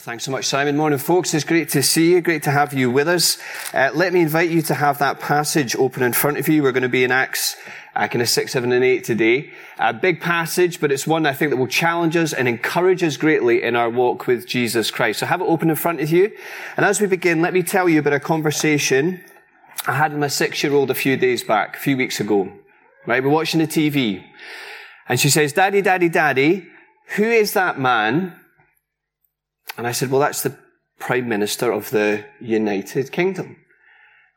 Thanks so much, Simon. Morning, folks. It's great to see you. Great to have you with us. Uh, let me invite you to have that passage open in front of you. We're going to be in Acts uh, kind of 6, 7, and 8 today. A big passage, but it's one I think that will challenge us and encourage us greatly in our walk with Jesus Christ. So have it open in front of you. And as we begin, let me tell you about a conversation I had with my six-year-old a few days back, a few weeks ago. Right? We're watching the TV. And she says, Daddy, Daddy, Daddy, who is that man and I said, well, that's the Prime Minister of the United Kingdom.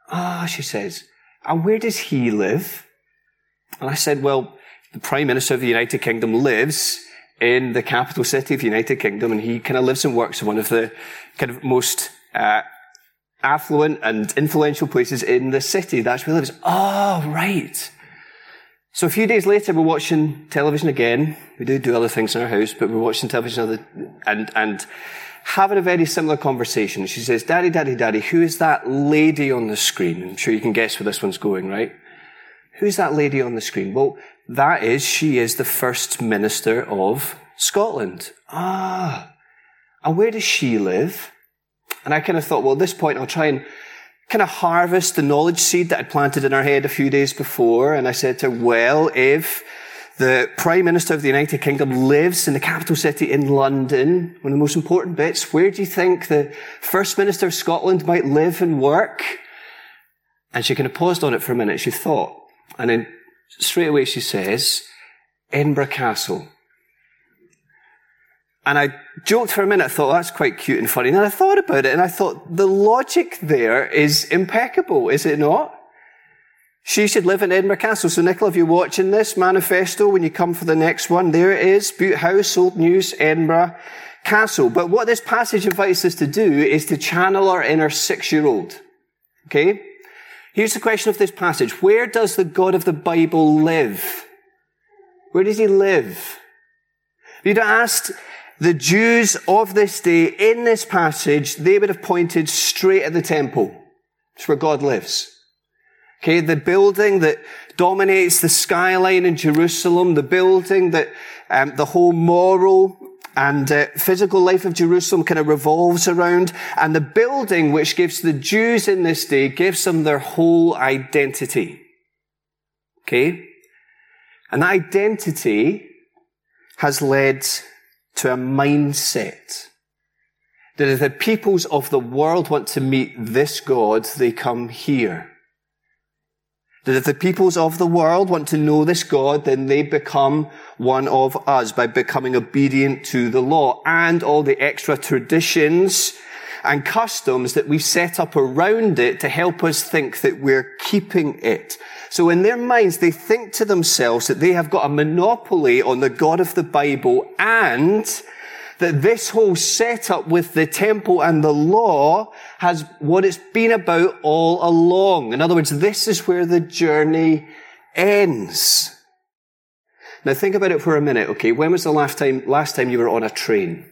Ah, oh, she says, and where does he live? And I said, well, the Prime Minister of the United Kingdom lives in the capital city of the United Kingdom, and he kind of lives and works in one of the kind of most uh, affluent and influential places in the city. That's where he lives. Oh, right. So a few days later, we're watching television again. We do do other things in our house, but we're watching television and, and having a very similar conversation. She says, Daddy, Daddy, Daddy, who is that lady on the screen? I'm sure you can guess where this one's going, right? Who's that lady on the screen? Well, that is, she is the First Minister of Scotland. Ah. And where does she live? And I kind of thought, well, at this point, I'll try and kind of harvest the knowledge seed that I'd planted in her head a few days before. And I said to her, well, if the Prime Minister of the United Kingdom lives in the capital city in London. One of the most important bits. Where do you think the First Minister of Scotland might live and work? And she kind of paused on it for a minute. She thought. And then straight away she says, Edinburgh Castle. And I joked for a minute, I thought oh, that's quite cute and funny. And then I thought about it and I thought the logic there is impeccable, is it not? She should live in Edinburgh Castle. So, Nicola, if you're watching this manifesto, when you come for the next one, there it is. Bute House, Old News, Edinburgh Castle. But what this passage invites us to do is to channel our inner six-year-old. Okay? Here's the question of this passage. Where does the God of the Bible live? Where does he live? You'd asked the Jews of this day in this passage, they would have pointed straight at the temple. It's where God lives. Okay, the building that dominates the skyline in Jerusalem, the building that um, the whole moral and uh, physical life of Jerusalem kind of revolves around, and the building which gives the Jews in this day gives them their whole identity. Okay? And that identity has led to a mindset that if the peoples of the world want to meet this God, they come here. That if the peoples of the world want to know this God, then they become one of us by becoming obedient to the law and all the extra traditions and customs that we've set up around it to help us think that we're keeping it. So in their minds, they think to themselves that they have got a monopoly on the God of the Bible and that this whole setup with the temple and the law has what it's been about all along. In other words, this is where the journey ends. Now think about it for a minute, okay? When was the last time, last time you were on a train?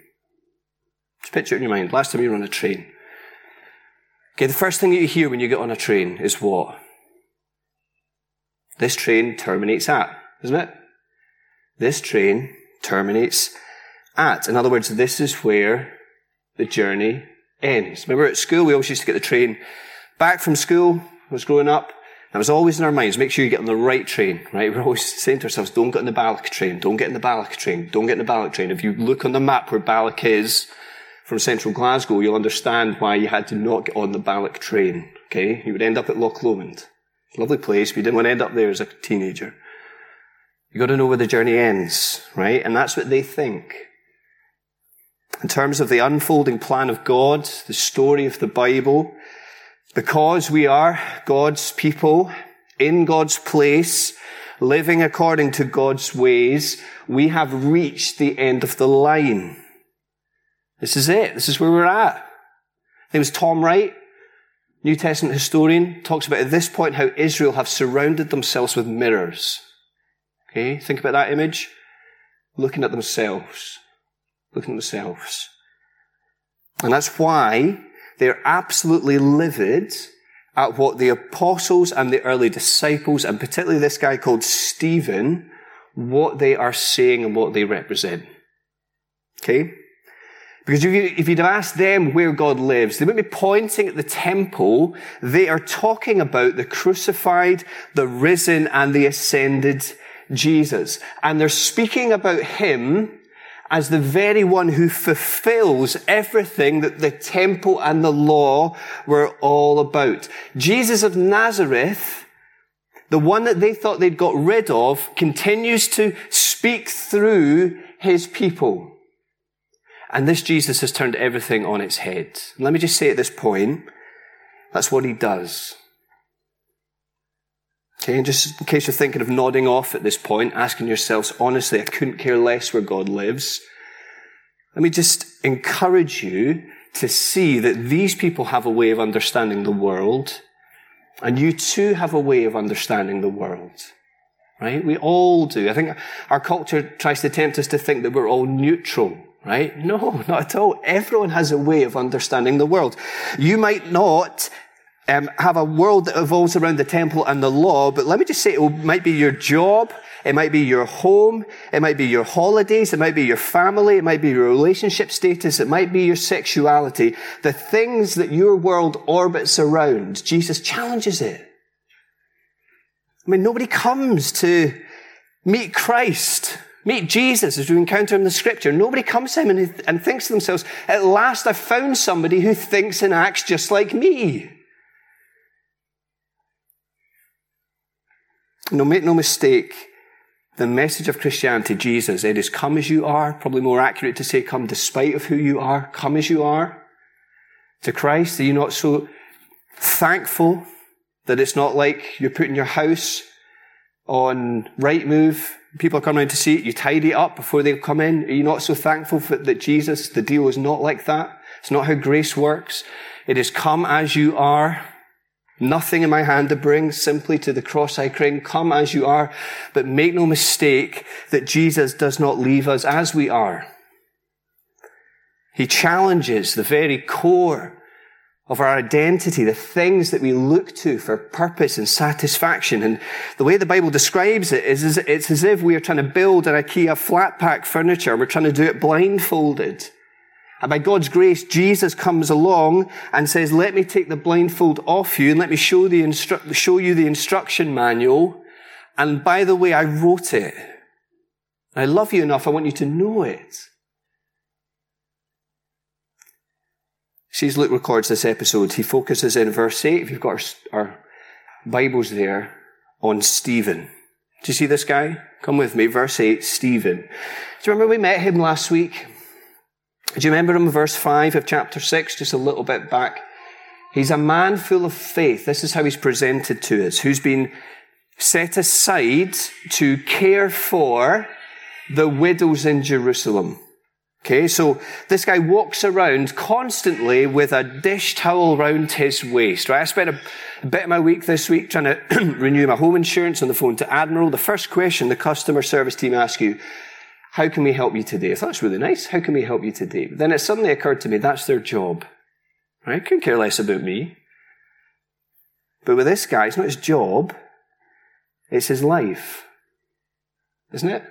Just picture it in your mind. Last time you were on a train. Okay, the first thing that you hear when you get on a train is what? This train terminates at, isn't it? This train terminates at. In other words, this is where the journey ends. Remember at school, we always used to get the train back from school, I was growing up. That was always in our minds. Make sure you get on the right train, right? We're always saying to ourselves, don't get on the Balloch train. Don't get in the Balloch train. Don't get in the Balloch train. If you look on the map where Balloch is from central Glasgow, you'll understand why you had to not get on the Balloch train. Okay? You would end up at Loch Lomond. Lovely place, but you didn't want to end up there as a teenager. You've got to know where the journey ends, right? And that's what they think in terms of the unfolding plan of God, the story of the Bible, because we are God's people, in God's place, living according to God's ways, we have reached the end of the line. This is it. This is where we're at. It was Tom Wright, New Testament historian, talks about at this point how Israel have surrounded themselves with mirrors. Okay, think about that image. Looking at themselves looking at themselves. And that's why they're absolutely livid at what the apostles and the early disciples, and particularly this guy called Stephen, what they are saying and what they represent. Okay? Because if, you, if you'd have asked them where God lives, they wouldn't be pointing at the temple. They are talking about the crucified, the risen, and the ascended Jesus. And they're speaking about Him as the very one who fulfills everything that the temple and the law were all about. Jesus of Nazareth, the one that they thought they'd got rid of, continues to speak through His people. And this Jesus has turned everything on its head. Let me just say at this point, that's what he does. Okay, and just in case you're thinking of nodding off at this point, asking yourselves, honestly, I couldn't care less where God lives. Let me just encourage you to see that these people have a way of understanding the world, and you too have a way of understanding the world. Right? We all do. I think our culture tries to tempt us to think that we're all neutral right? No, not at all. Everyone has a way of understanding the world. You might not um, have a world that evolves around the temple and the law, but let me just say it might be your job, it might be your home, it might be your holidays, it might be your family, it might be your relationship status, it might be your sexuality. The things that your world orbits around, Jesus challenges it. I mean, nobody comes to meet Christ Meet Jesus as we encounter him in the scripture. Nobody comes to him and, and thinks to themselves, at last I've found somebody who thinks and acts just like me. No, make no mistake. The message of Christianity, Jesus, it is come as you are. Probably more accurate to say come despite of who you are. Come as you are. To Christ, are you not so thankful that it's not like you're putting your house on Rightmove, people come around to see it, you tidy it up before they come in. Are you not so thankful for, that Jesus, the deal is not like that? It's not how grace works. It is come as you are. Nothing in my hand to bring, simply to the cross I cling. Come as you are. But make no mistake that Jesus does not leave us as we are. He challenges the very core of our identity, the things that we look to for purpose and satisfaction. And the way the Bible describes it is, it's as if we are trying to build an IKEA flat pack furniture. We're trying to do it blindfolded. And by God's grace, Jesus comes along and says, let me take the blindfold off you and let me show, the instru- show you the instruction manual. And by the way, I wrote it. I love you enough. I want you to know it. See, as Luke records this episode, he focuses in verse 8, if you've got our, our Bibles there, on Stephen. Do you see this guy? Come with me. Verse 8, Stephen. Do you remember we met him last week? Do you remember him, verse 5 of chapter 6, just a little bit back? He's a man full of faith. This is how he's presented to us, who's been set aside to care for the widows in Jerusalem. Okay, so this guy walks around constantly with a dish towel round his waist, right? I spent a, bit of my week this week trying to renew my home insurance on the phone to Admiral. The first question the customer service team ask you, how can we help you today? Thought that's really nice. How can we help you today? But then it suddenly occurred to me that's their job, right? Couldn't care less about me. But with this guy, it's not his job, it's his life. Isn't it?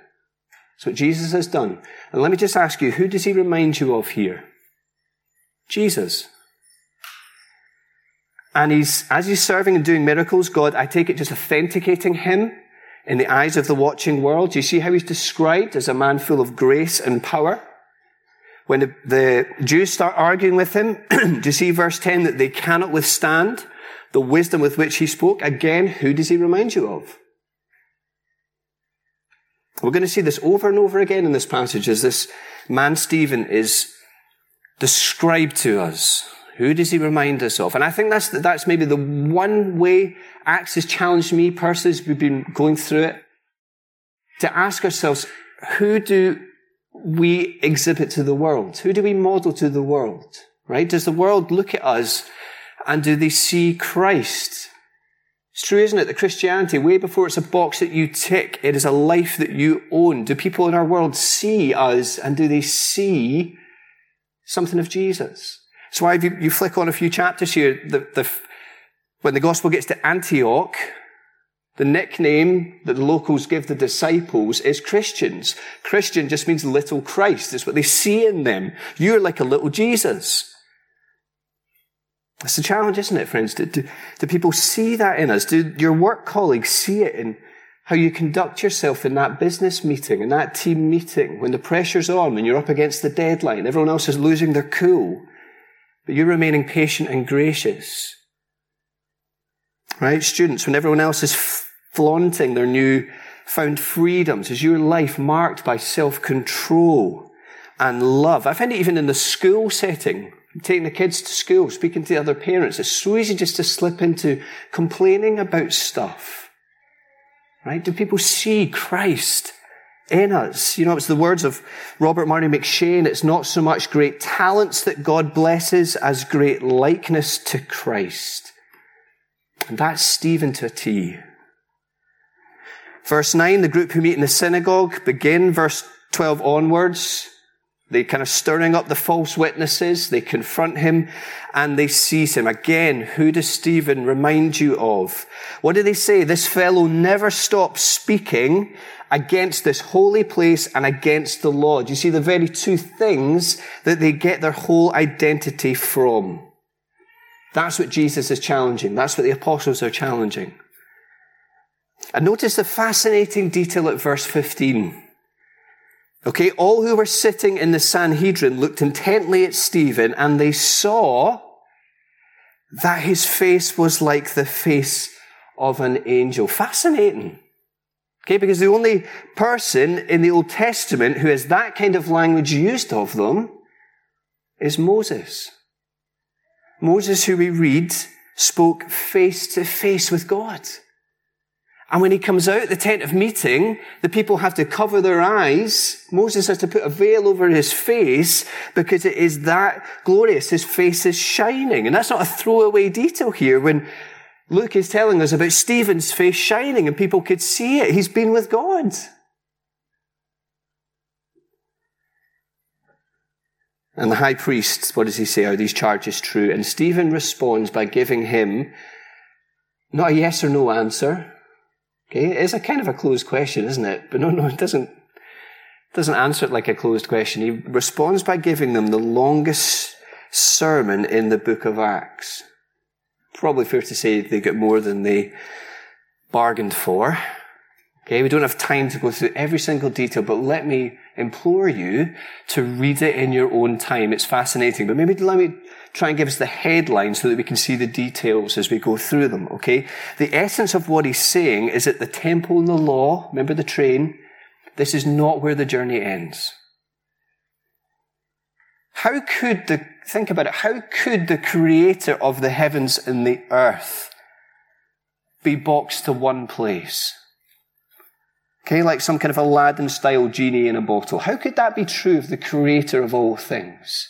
That's what Jesus has done. And let me just ask you, who does he remind you of here? Jesus. And he's, as he's serving and doing miracles, God, I take it, just authenticating him in the eyes of the watching world. Do you see how he's described as a man full of grace and power? When the, the Jews start arguing with him, do you see verse 10 that they cannot withstand the wisdom with which he spoke? Again, who does he remind you of? We're going to see this over and over again in this passage as this man Stephen is described to us. Who does he remind us of? And I think that's, that's maybe the one way Acts has challenged me personally as we've been going through it. To ask ourselves, who do we exhibit to the world? Who do we model to the world? Right? Does the world look at us and do they see Christ? It's true, isn't it? That Christianity, way before it's a box that you tick, it is a life that you own. Do people in our world see us and do they see something of Jesus? So why you, you flick on a few chapters here, the, the, when the gospel gets to Antioch, The nickname that the locals give the disciples is Christians. Christian just means little Christ. It's what they see in them. You're like a little Jesus. It's a challenge, isn't it, friends? Do, do, do, people see that in us? Do your work colleagues see it in how you conduct yourself in that business meeting, in that team meeting, when the pressure's on, when you're up against the deadline, everyone else is losing their cool, but you're remaining patient and gracious? Right? Students, when everyone else is flaunting their new found freedoms, is your life marked by self-control and love? I find it even in the school setting taking the kids to school, speaking to other parents. It's so easy just to slip into complaining about stuff. Right? Do people see Christ in us? You know, it's the words of Robert Murray M'Cheyne. It's not so much great talents that God blesses as great likeness to Christ. And that's Stephen to a T. Verse 9, the group who meet in the synagogue begin, verse 12 onwards, they kind of stirring up the false witnesses. They confront him and they seize him. Again, who does Stephen remind you of? What do they say? This fellow never stops speaking against this holy place and against the Lord. You see the very two things that they get their whole identity from. That's what Jesus is challenging. That's what the apostles are challenging. And notice the fascinating detail at verse 15. Okay, all who were sitting in the Sanhedrin looked intently at Stephen and they saw that his face was like the face of an angel. Fascinating. Okay, because the only person in the Old Testament who has that kind of language used of them is Moses. Moses, who we read, spoke face to face with God. And when he comes out the tent of meeting, the people have to cover their eyes. Moses has to put a veil over his face because it is that glorious. His face is shining. And that's not a throwaway detail here when Luke is telling us about Stephen's face shining and people could see it. He's been with God. And the high priest, what does he say? Are these charges true? And Stephen responds by giving him not a yes or no answer, Okay, it's a kind of a closed question, isn't it? But no, no, it doesn't, doesn't answer it like a closed question. He responds by giving them the longest sermon in the book of Acts. Probably fair to say they get more than they bargained for. Okay, we don't have time to go through every single detail, but let me implore you to read it in your own time. It's fascinating. But maybe let me try and give us the headline so that we can see the details as we go through them, okay? The essence of what he's saying is that the temple and the law, remember the train, this is not where the journey ends. How could the, think about it, how could the creator of the heavens and the earth be boxed to one place? Okay, like some kind of Aladdin style genie in a bottle. How could that be true of the creator of all things?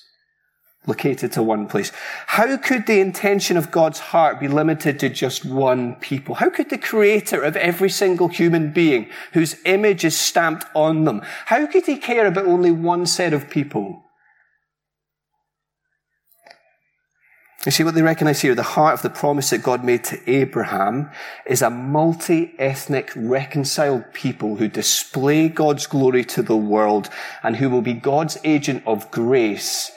Located to one place. How could the intention of God's heart be limited to just one people? How could the creator of every single human being whose image is stamped on them, how could he care about only one set of people? You see what they recognize here? The heart of the promise that God made to Abraham is a multi-ethnic reconciled people who display God's glory to the world and who will be God's agent of grace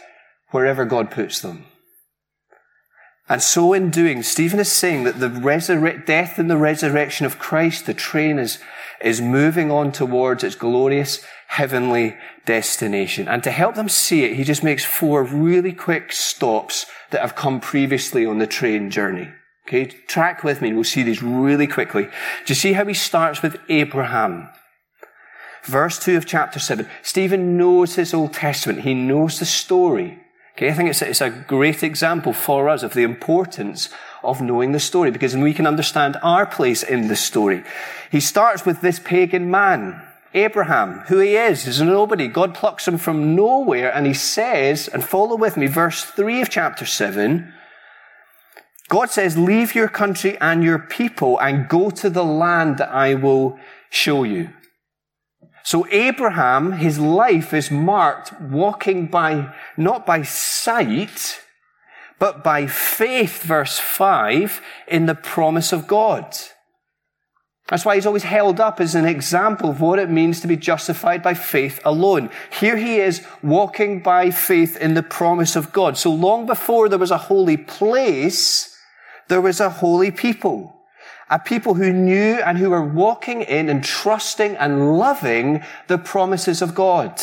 wherever God puts them. And so in doing, Stephen is saying that the resurrect, death and the resurrection of Christ, the train is, is moving on towards its glorious heavenly destination. And to help them see it, he just makes four really quick stops that have come previously on the train journey. Okay, track with me we'll see these really quickly. Do you see how he starts with Abraham? Verse 2 of chapter 7. Stephen knows his Old Testament. He knows the story. Okay, I think it's a, it's a great example for us of the importance of knowing the story because we can understand our place in the story. He starts with this pagan man. Abraham, who he is, is nobody. God plucks him from nowhere and he says, and follow with me, verse 3 of chapter 7, God says, leave your country and your people and go to the land that I will show you. So Abraham, his life is marked walking by, not by sight, but by faith, verse 5, in the promise of God. That's why he's always held up as an example of what it means to be justified by faith alone. Here he is walking by faith in the promise of God. So long before there was a holy place, there was a holy people. A people who knew and who were walking in and trusting and loving the promises of God.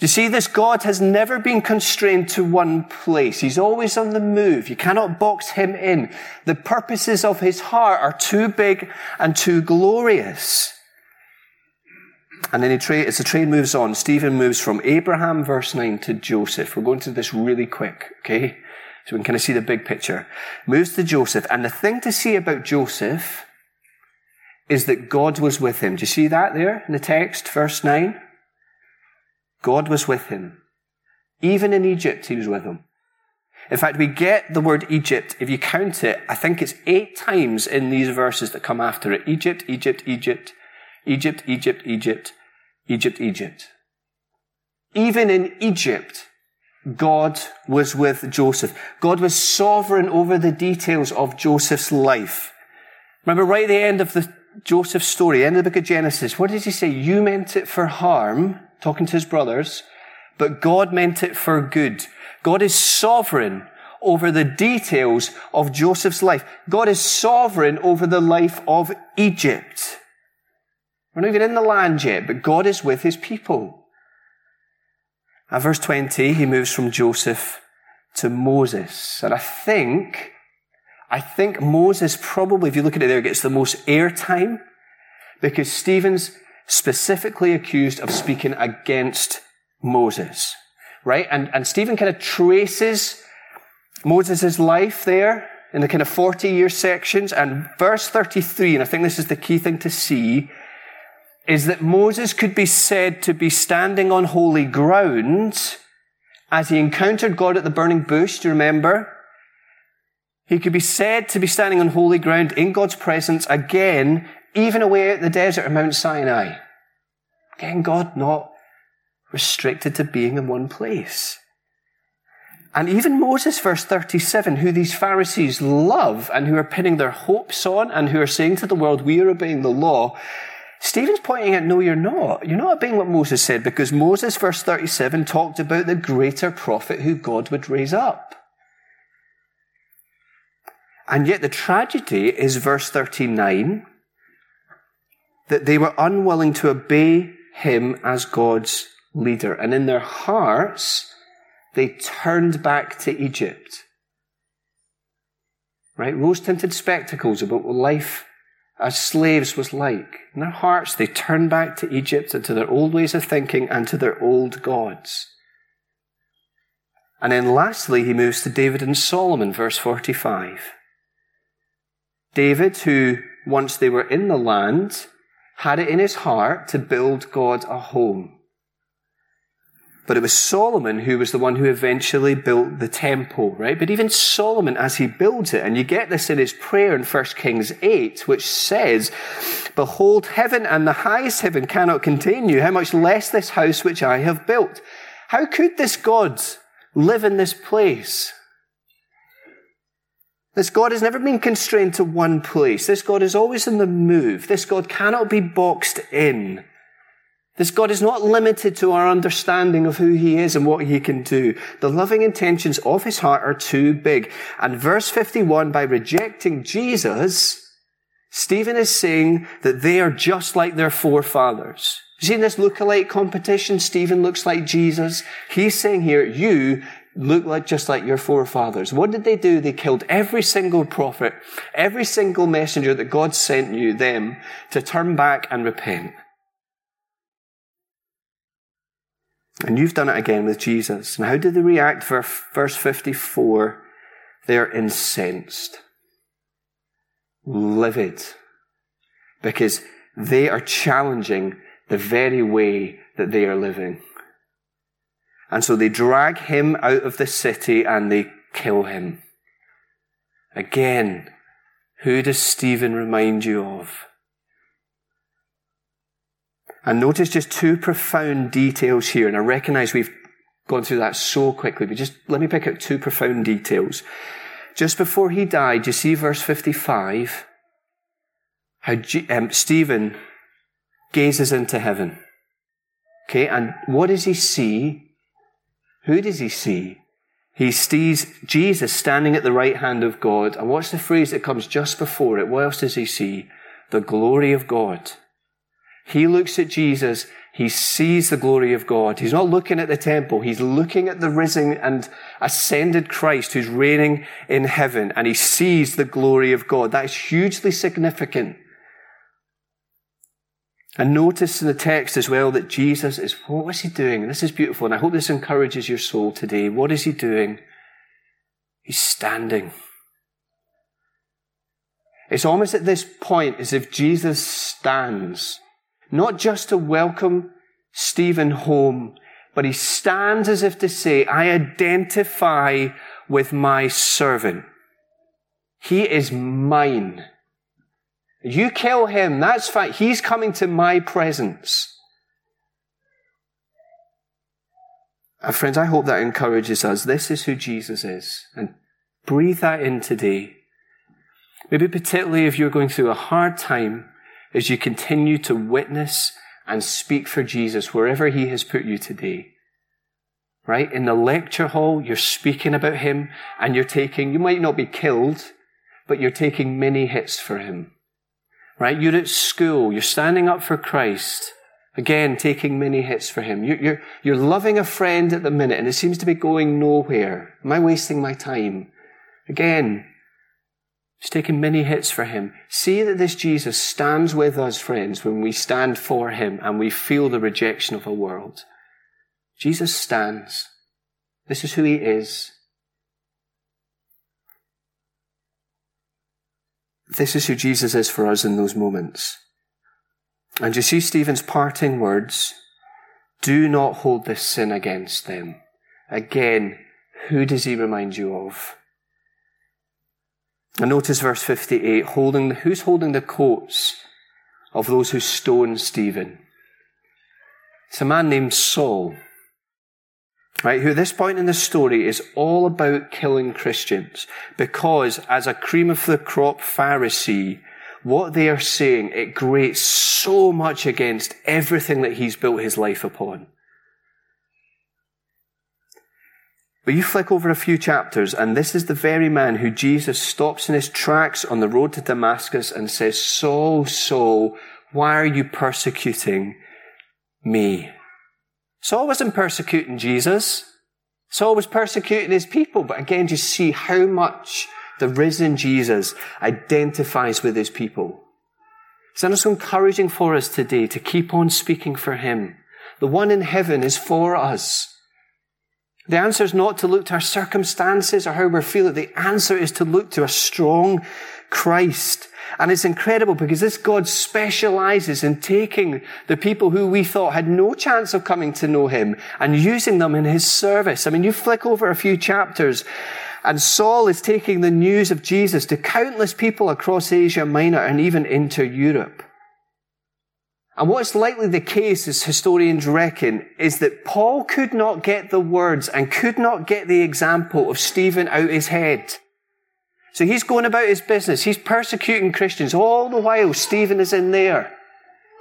You see, this God has never been constrained to one place. He's always on the move. You cannot box him in. The purposes of his heart are too big and too glorious. And then tra- as the train moves on, Stephen moves from Abraham, verse 9, to Joseph. We're going to this really quick, okay? So we can kind of see the big picture. Moves to Joseph. And the thing to see about Joseph is that God was with him. Do you see that there in the text, verse 9? God was with him. Even in Egypt, he was with him. In fact, we get the word Egypt, if you count it, I think it's eight times in these verses that come after it. Egypt, Egypt, Egypt, Egypt, Egypt, Egypt, Egypt, Egypt. Even in Egypt, God was with Joseph. God was sovereign over the details of Joseph's life. Remember right at the end of the Joseph story, end of the book of Genesis, what does he say? You meant it for harm, talking to his brothers, but God meant it for good. God is sovereign over the details of Joseph's life. God is sovereign over the life of Egypt. We're not even in the land yet, but God is with his people. At verse 20, he moves from Joseph to Moses. And I think, I think Moses probably, if you look at it there, gets the most airtime because Stephen's specifically accused of speaking against Moses, right? And, and Stephen kind of traces Moses' life there in the kind of 40 year sections. And verse 33, and I think this is the key thing to see, is that Moses could be said to be standing on holy ground as he encountered God at the burning bush. Do you remember? He could be said to be standing on holy ground in God's presence again even away at the desert of Mount Sinai. Again, God not restricted to being in one place. And even Moses, verse 37, who these Pharisees love and who are pinning their hopes on and who are saying to the world, we are obeying the law, Stephen's pointing out, no, you're not. You're not obeying what Moses said because Moses, verse 37, talked about the greater prophet who God would raise up. And yet the tragedy is verse 39 that they were unwilling to obey him as God's leader. And in their hearts, they turned back to Egypt. Right? Rose tinted spectacles about life as slaves was like. In their hearts, they turned back to Egypt and to their old ways of thinking and to their old gods. And then lastly, he moves to David and Solomon, verse 45. David, who once they were in the land, had it in his heart to build God a home. But it was Solomon who was the one who eventually built the temple, right? But even Solomon, as he builds it, and you get this in his prayer in 1 Kings 8, which says, Behold, heaven and the highest heaven cannot contain you. How much less this house which I have built? How could this God live in this place? This God has never been constrained to one place. This God is always in the move. This God cannot be boxed in. This God is not limited to our understanding of who he is and what he can do. The loving intentions of his heart are too big. And verse 51, by rejecting Jesus, Stephen is saying that they are just like their forefathers. You see in this look-alike competition, Stephen looks like Jesus. He's saying here, you look like just like your forefathers. What did they do? They killed every single prophet, every single messenger that God sent you them to turn back and repent. And you've done it again with Jesus. And how did they react? Verse 54, they're incensed, livid, because they are challenging the very way that they are living. And so they drag him out of the city and they kill him. Again, who does Stephen remind you of? And notice just two profound details here, and I recognize we've gone through that so quickly, but just let me pick out two profound details. Just before he died, you see verse 55? how G- um, Stephen gazes into heaven. Okay, and what does he see? Who does he see? He sees Jesus standing at the right hand of God. And what's the phrase that comes just before it? What else does he see? The glory of God. He looks at Jesus. He sees the glory of God. He's not looking at the temple. He's looking at the risen and ascended Christ who's reigning in heaven and he sees the glory of God. That is hugely significant. And notice in the text as well that Jesus is, what was he doing? This is beautiful, and I hope this encourages your soul today. What is he doing? He's standing. It's almost at this point as if Jesus stands, not just to welcome Stephen home, but he stands as if to say, I identify with my servant. He is mine. You kill him, that's fine. He's coming to my presence. And friends, I hope that encourages us. This is who Jesus is. And breathe that in today. Maybe particularly if you're going through a hard time as you continue to witness and speak for Jesus wherever he has put you today. Right? In the lecture hall, you're speaking about him and you're taking, you might not be killed, but you're taking many hits for him right? You're at school, you're standing up for Christ. Again, taking many hits for him. You're, you're, you're loving a friend at the minute and it seems to be going nowhere. Am I wasting my time? Again, it's taking many hits for him. See that this Jesus stands with us, friends, when we stand for him and we feel the rejection of a world. Jesus stands. This is who he is. This is who Jesus is for us in those moments. And you see Stephen's parting words do not hold this sin against them. Again, who does he remind you of? And notice verse 58, holding, who's holding the coats of those who stoned Stephen? It's a man named Saul right, who at this point in the story is all about killing Christians because as a cream of the crop Pharisee, what they are saying, it grates so much against everything that he's built his life upon. But you flick over a few chapters, and this is the very man who Jesus stops in his tracks on the road to Damascus and says, Saul, Saul, why are you persecuting me? Saul wasn't persecuting Jesus. Saul was persecuting his people. But again, just see how much the risen Jesus identifies with his people. Isn't it so encouraging for us today to keep on speaking for him? The one in heaven is for us. The answer is not to look to our circumstances or how we're feeling. The answer is to look to a strong Christ and it's incredible because this God specializes in taking the people who we thought had no chance of coming to know him and using them in his service. I mean, you flick over a few chapters and Saul is taking the news of Jesus to countless people across Asia Minor and even into Europe. And what's likely the case, as historians reckon, is that Paul could not get the words and could not get the example of Stephen out his head. So he's going about his business. He's persecuting Christians all the while. Stephen is in there.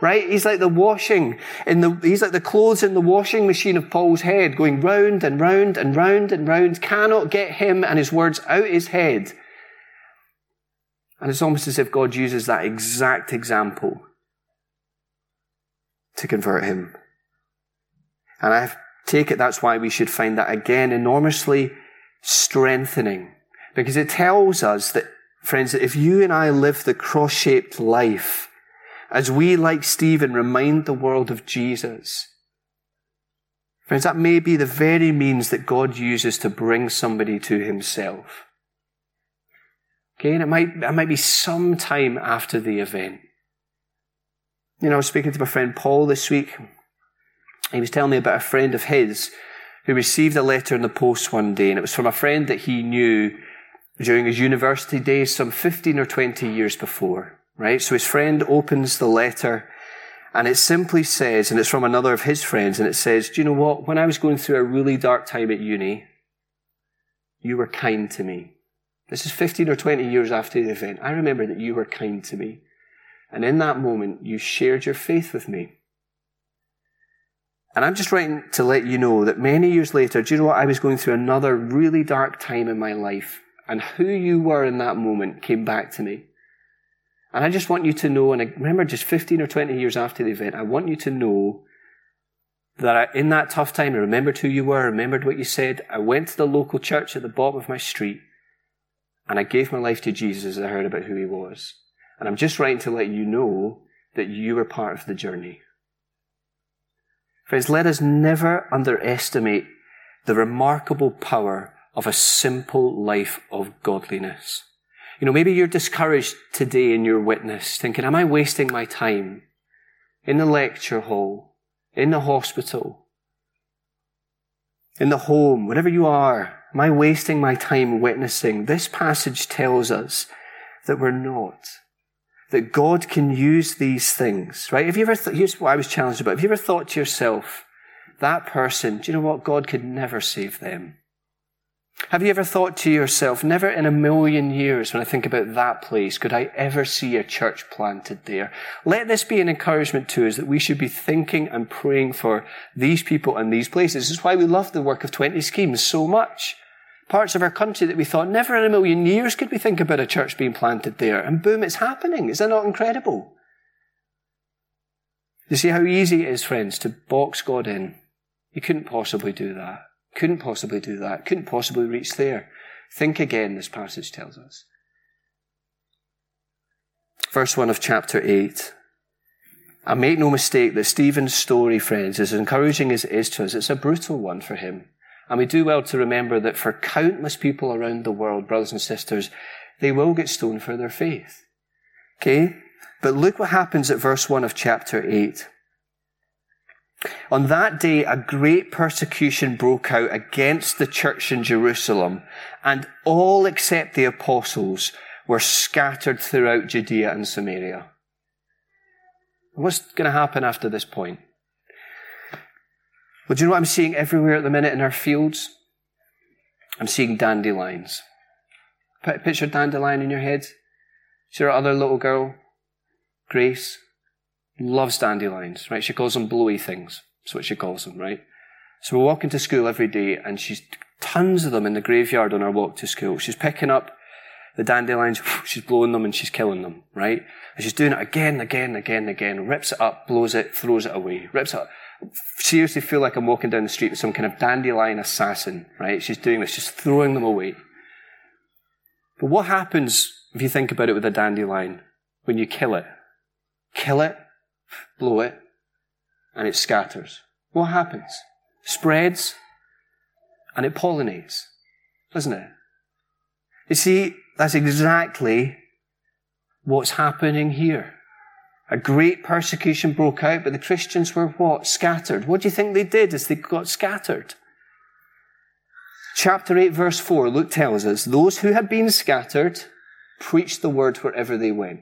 Right? He's like the washing in the, he's like the clothes in the washing machine of Paul's head, going round and round and round and round, cannot get him and his words out his head. And it's almost as if God uses that exact example to convert him. And I take it that's why we should find that again enormously strengthening because it tells us that, friends, that if you and I live the cross shaped life, as we, like Stephen, remind the world of Jesus, friends, that may be the very means that God uses to bring somebody to himself. Okay, and it might, it might be some time after the event. You know, I was speaking to my friend Paul this week. He was telling me about a friend of his who received a letter in the post one day, and it was from a friend that he knew during his university days, some 15 or 20 years before, right? So his friend opens the letter and it simply says, and it's from another of his friends, and it says, Do you know what? When I was going through a really dark time at uni, you were kind to me. This is 15 or 20 years after the event. I remember that you were kind to me. And in that moment, you shared your faith with me. And I'm just writing to let you know that many years later, do you know what? I was going through another really dark time in my life. And who you were in that moment came back to me. And I just want you to know, and I remember just 15 or 20 years after the event, I want you to know that in that tough time, I remembered who you were, I remembered what you said. I went to the local church at the bottom of my street and I gave my life to Jesus as I heard about who he was. And I'm just writing to let you know that you were part of the journey. Friends, let us never underestimate the remarkable power of a simple life of godliness. You know, maybe you're discouraged today in your witness, thinking, am I wasting my time in the lecture hall, in the hospital, in the home, wherever you are? Am I wasting my time witnessing? This passage tells us that we're not. That God can use these things, right? Have you ever, th- here's what I was challenged about. Have you ever thought to yourself, that person, do you know what? God could never save them. Have you ever thought to yourself, never in a million years when I think about that place could I ever see a church planted there? Let this be an encouragement to us that we should be thinking and praying for these people and these places. This is why we love the work of 20 schemes so much. Parts of our country that we thought never in a million years could we think about a church being planted there. And boom, it's happening. Is that not incredible? You see how easy it is, friends, to box God in. You couldn't possibly do that. Couldn't possibly do that. Couldn't possibly reach there. Think again, this passage tells us. Verse 1 of chapter 8. And make no mistake that Stephen's story, friends, as encouraging as it is to us, it's a brutal one for him. And we do well to remember that for countless people around the world, brothers and sisters, they will get stoned for their faith. Okay? But look what happens at verse 1 of chapter 8. On that day, a great persecution broke out against the church in Jerusalem, and all except the apostles were scattered throughout Judea and Samaria. What's going to happen after this point? Well, do you know what I'm seeing everywhere at the minute in our fields? I'm seeing dandelions. put Picture dandelion in your head. See our other little girl, Grace, loves dandelions, right? She calls them blowy things. That's what she calls them, right? So we're walking to school every day and she's tons of them in the graveyard on our walk to school. She's picking up the dandelions, she's blowing them and she's killing them, right? And she's doing it again, and again, and again, and again, rips it up, blows it, throws it away, rips it up. Seriously feel like I'm walking down the street with some kind of dandelion assassin, right? She's doing this, just throwing them away. But what happens if you think about it with a dandelion when you kill it? Kill it, blow it, and it scatters. What happens? Spreads and it pollinates, doesn't it? You see, that's exactly what's happening here. A great persecution broke out, but the Christians were what? Scattered. What do you think they did as they got scattered? Chapter 8, verse 4, Luke tells us, those who had been scattered preached the word wherever they went.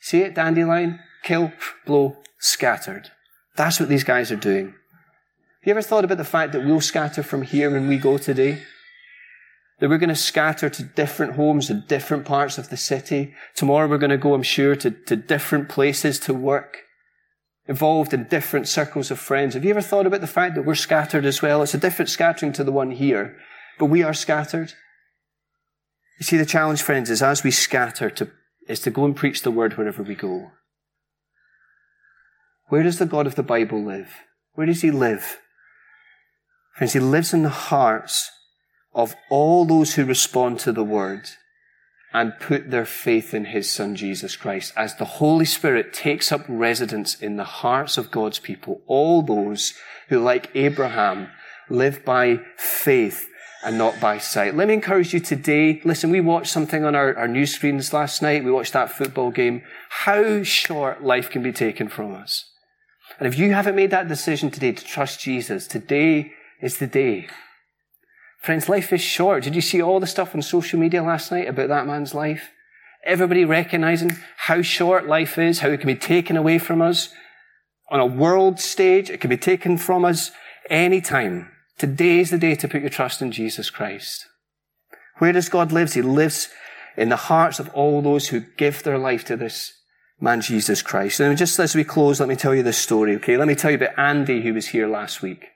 See it, dandelion? Kill, blow, scattered. That's what these guys are doing. Have you ever thought about the fact that we'll scatter from here when we go today? That we're going to scatter to different homes in different parts of the city. Tomorrow we're going to go, I'm sure, to, to different places to work. Involved in different circles of friends. Have you ever thought about the fact that we're scattered as well? It's a different scattering to the one here, but we are scattered. You see, the challenge, friends, is as we scatter to, is to go and preach the word wherever we go. Where does the God of the Bible live? Where does he live? Friends, he lives in the hearts of all those who respond to the word and put their faith in his son Jesus Christ as the Holy Spirit takes up residence in the hearts of God's people, all those who, like Abraham, live by faith and not by sight. Let me encourage you today. Listen, we watched something on our, our news screens last night. We watched that football game. How short life can be taken from us. And if you haven't made that decision today to trust Jesus, today is the day. Friends, life is short. Did you see all the stuff on social media last night about that man's life? Everybody recognizing how short life is, how it can be taken away from us on a world stage. It can be taken from us anytime. Today is the day to put your trust in Jesus Christ. Where does God live? He lives in the hearts of all those who give their life to this man Jesus Christ. And just as we close, let me tell you this story, okay? Let me tell you about Andy, who was here last week.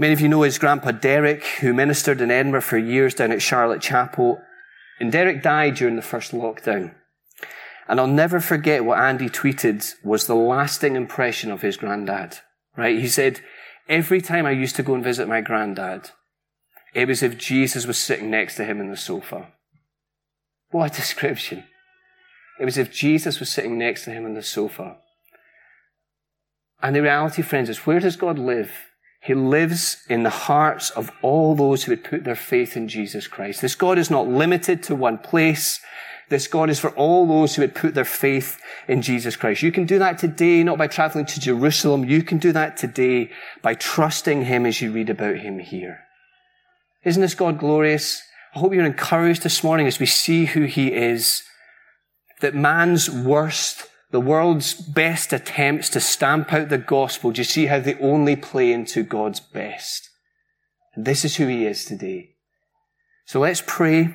Many of you know his grandpa Derek, who ministered in Edinburgh for years down at Charlotte Chapel. And Derek died during the first lockdown. And I'll never forget what Andy tweeted was the lasting impression of his granddad, right? He said, every time I used to go and visit my granddad, it was as if Jesus was sitting next to him in the sofa. What a description. It was as if Jesus was sitting next to him on the sofa. And the reality, friends, is where does God live? He lives in the hearts of all those who would put their faith in Jesus Christ. This God is not limited to one place. This God is for all those who would put their faith in Jesus Christ. You can do that today, not by traveling to Jerusalem. You can do that today by trusting Him as you read about Him here. Isn't this God glorious? I hope you're encouraged this morning as we see who He is. That man's worst, the world's best attempts to stamp out the gospel, do you see how they only play into God's best? And this is who He is today. So let's pray.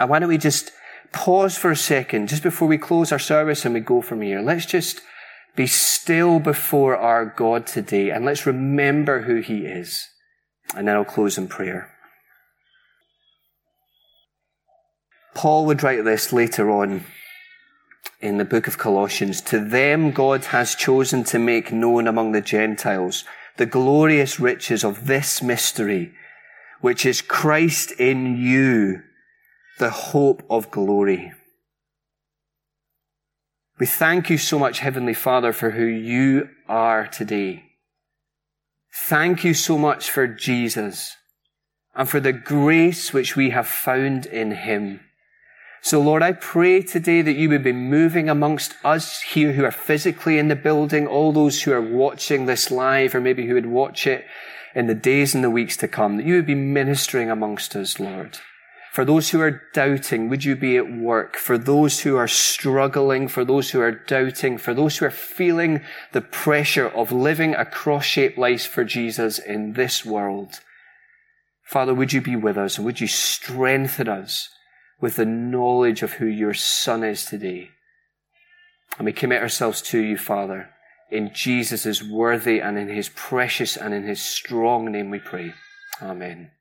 And why don't we just pause for a second just before we close our service and we go from here. Let's just be still before our God today and let's remember who He is. And then I'll close in prayer. Paul would write this later on in the book of Colossians. To them God has chosen to make known among the Gentiles the glorious riches of this mystery, which is Christ in you the hope of glory. We thank you so much, Heavenly Father, for who you are today. Thank you so much for Jesus and for the grace which we have found in him. So Lord, I pray today that you would be moving amongst us here who are physically in the building, all those who are watching this live or maybe who would watch it in the days and the weeks to come, that you would be ministering amongst us, Lord. For those who are doubting, would you be at work? For those who are struggling, for those who are doubting, for those who are feeling the pressure of living a cross-shaped life for Jesus in this world. Father, would you be with us and would you strengthen us with the knowledge of who your son is today? And we commit ourselves to you, Father. In Jesus' worthy and in his precious and in his strong name we pray. Amen.